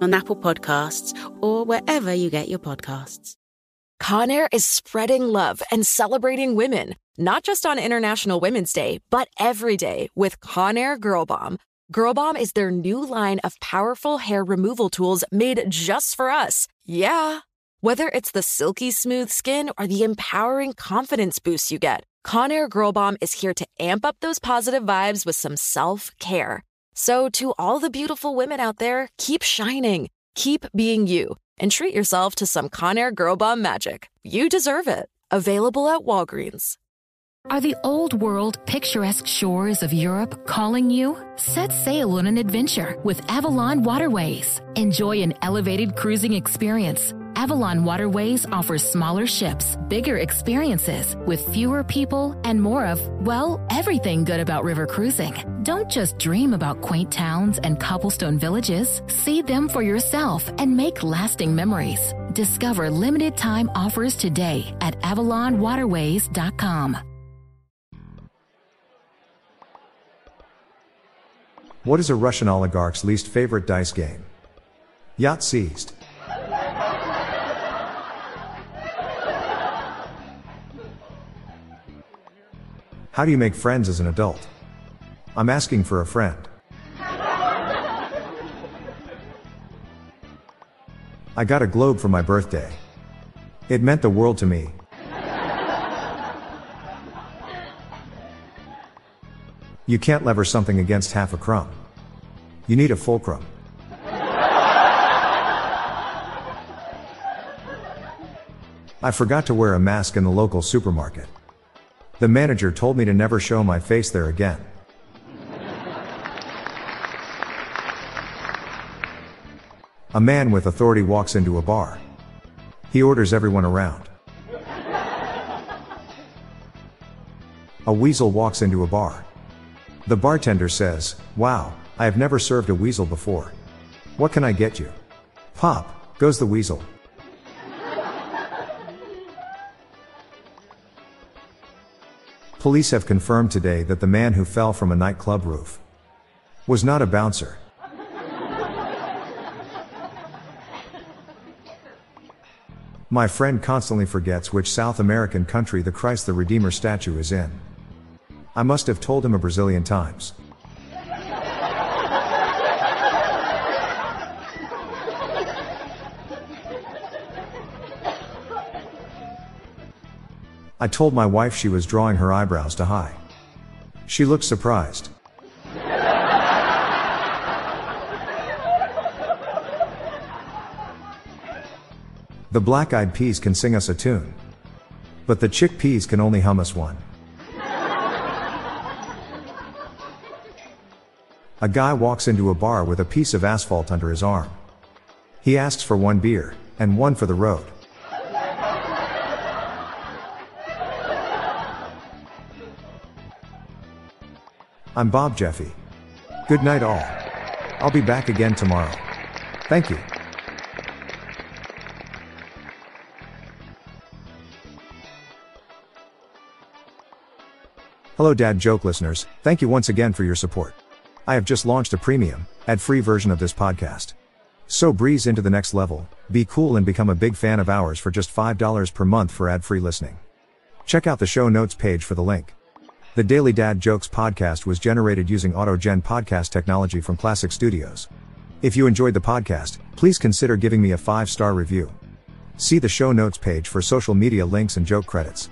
on Apple Podcasts, or wherever you get your podcasts. Conair is spreading love and celebrating women, not just on International Women's Day, but every day with Conair Girl Bomb. Girl Bomb is their new line of powerful hair removal tools made just for us. Yeah. Whether it's the silky smooth skin or the empowering confidence boost you get, Conair Girl Bomb is here to amp up those positive vibes with some self care. So, to all the beautiful women out there, keep shining, keep being you, and treat yourself to some Conair Girl Bomb magic. You deserve it. Available at Walgreens. Are the old world picturesque shores of Europe calling you? Set sail on an adventure with Avalon Waterways. Enjoy an elevated cruising experience. Avalon Waterways offers smaller ships, bigger experiences, with fewer people and more of, well, everything good about river cruising. Don't just dream about quaint towns and cobblestone villages. See them for yourself and make lasting memories. Discover limited time offers today at AvalonWaterways.com. What is a Russian oligarch's least favorite dice game? Yacht seized. How do you make friends as an adult? I'm asking for a friend. I got a globe for my birthday. It meant the world to me. You can't lever something against half a crumb. You need a fulcrum. I forgot to wear a mask in the local supermarket. The manager told me to never show my face there again. A man with authority walks into a bar. He orders everyone around. A weasel walks into a bar. The bartender says, Wow, I have never served a weasel before. What can I get you? Pop, goes the weasel. Police have confirmed today that the man who fell from a nightclub roof was not a bouncer. My friend constantly forgets which South American country the Christ the Redeemer statue is in. I must have told him a Brazilian times. I told my wife she was drawing her eyebrows to high. She looked surprised. The black eyed peas can sing us a tune. But the chickpeas can only hum us one. A guy walks into a bar with a piece of asphalt under his arm. He asks for one beer, and one for the road. I'm Bob Jeffy. Good night, all. I'll be back again tomorrow. Thank you. Hello, Dad Joke listeners. Thank you once again for your support. I have just launched a premium, ad free version of this podcast. So breeze into the next level, be cool and become a big fan of ours for just $5 per month for ad free listening. Check out the show notes page for the link. The Daily Dad Jokes podcast was generated using AutoGen podcast technology from Classic Studios. If you enjoyed the podcast, please consider giving me a five star review. See the show notes page for social media links and joke credits.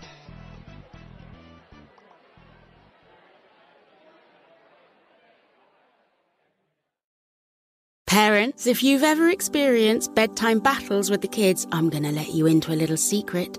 Parents, if you've ever experienced bedtime battles with the kids, I'm going to let you into a little secret.